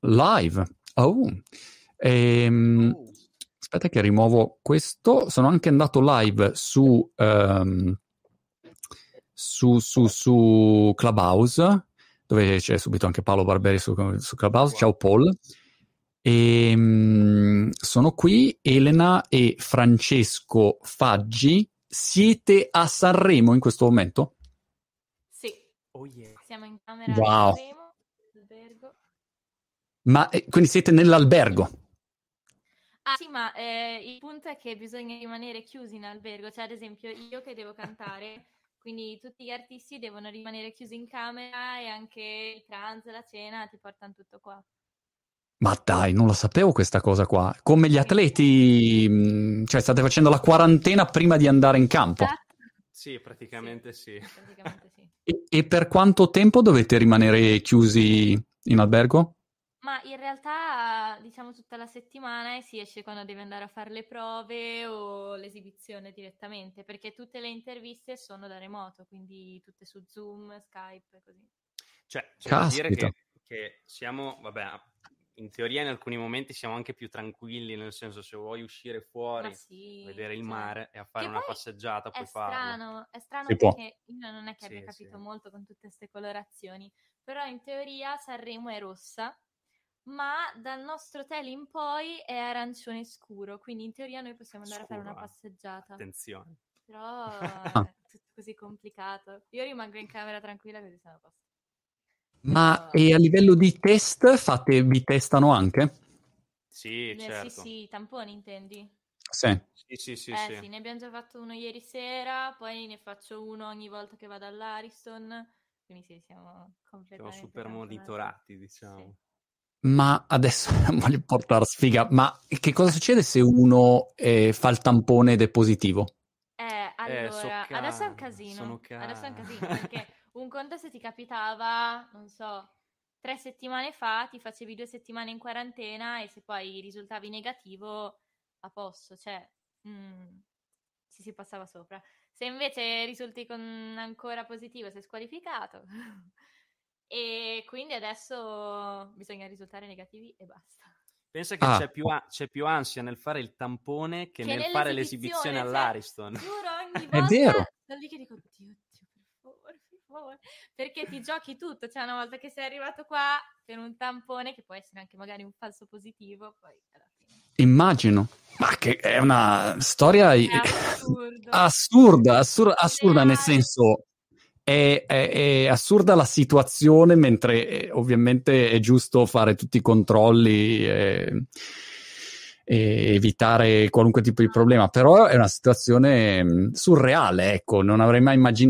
live. Oh. Ehm, Oh. aspetta che rimuovo questo. Sono anche andato live su, ehm, su, su, su Clubhouse, dove c'è subito anche Paolo Barberi su, su Clubhouse. Ciao Paul. Ehm, sono qui, Elena e Francesco Faggi. Siete a Sanremo in questo momento? Sì, Oh yeah. siamo in camera Wow. Sanremo, albergo. Ma eh, quindi siete nell'albergo? Ah sì, ma eh, il punto è che bisogna rimanere chiusi in albergo, cioè ad esempio io che devo cantare, quindi tutti gli artisti devono rimanere chiusi in camera e anche il pranzo, la cena ti portano tutto qua. Ma dai, non lo sapevo questa cosa qua. Come gli atleti, mh, cioè state facendo la quarantena prima di andare in campo. Esatto. Sì, praticamente sì. Praticamente sì. E, e per quanto tempo dovete rimanere chiusi in albergo? Ma in realtà diciamo tutta la settimana e si esce quando devi andare a fare le prove o l'esibizione direttamente, perché tutte le interviste sono da remoto, quindi tutte su Zoom, Skype e così. Cioè, c'è da dire che, che siamo, vabbè, in teoria in alcuni momenti siamo anche più tranquilli, nel senso se vuoi uscire fuori, sì, vedere il cioè, mare e a fare una passeggiata, È puoi farlo. strano, è strano Si può. perché io non è che abbia Sì, capito sì. molto con tutte queste colorazioni, però in teoria Sanremo è rossa, ma dal nostro hotel in poi è arancione scuro, quindi in teoria noi possiamo andare a fare una eh. passeggiata. Attenzione. Però è tutto così complicato. Io rimango in camera tranquilla così sono a posto. Ma Però- e a livello di test fate, vi testano anche? Sì, Eh, certo. Sì, sì, tamponi intendi? Sì. Sì, sì, sì, eh sì. sì, ne abbiamo già fatto uno ieri sera, poi ne faccio uno ogni volta che vado all'Ariston, quindi sì, siamo Siamo completamente super tamponati. monitorati, diciamo. Ma adesso non voglio portare sfiga, ma che cosa succede se uno eh, fa il tampone ed è positivo? Eh, Eh, allora, so adesso è un casino. sono Adesso è un casino perché un conto se ti capitava, non so, tre settimane fa, ti facevi due settimane in quarantena e se poi risultavi negativo, a posto, cioè, mm, ci si passava sopra. Se invece risulti con ancora positivo, sei squalificato. E quindi adesso bisogna risultare negativi e basta. Pensa che Ah. c'è, più a- c'è più ansia nel fare il tampone che, Che nel fare l'esibizione cioè, all'Ariston. Giuro, ogni È volta vero. sono lì che dico, Dio, Dio, per favore, per favore. Perché ti giochi tutto, cioè una volta che sei arrivato qua per un tampone, che può essere anche magari un falso positivo, poi alla fine. Immagino. Ma che è una storia È i- assurdo. assurda, assur- assurda nel senso è, è- è assurda la situazione, mentre eh, ovviamente è giusto fare tutti i controlli e, e evitare qualunque tipo di problema, però è una situazione mh, surreale, ecco, non avrei mai immaginato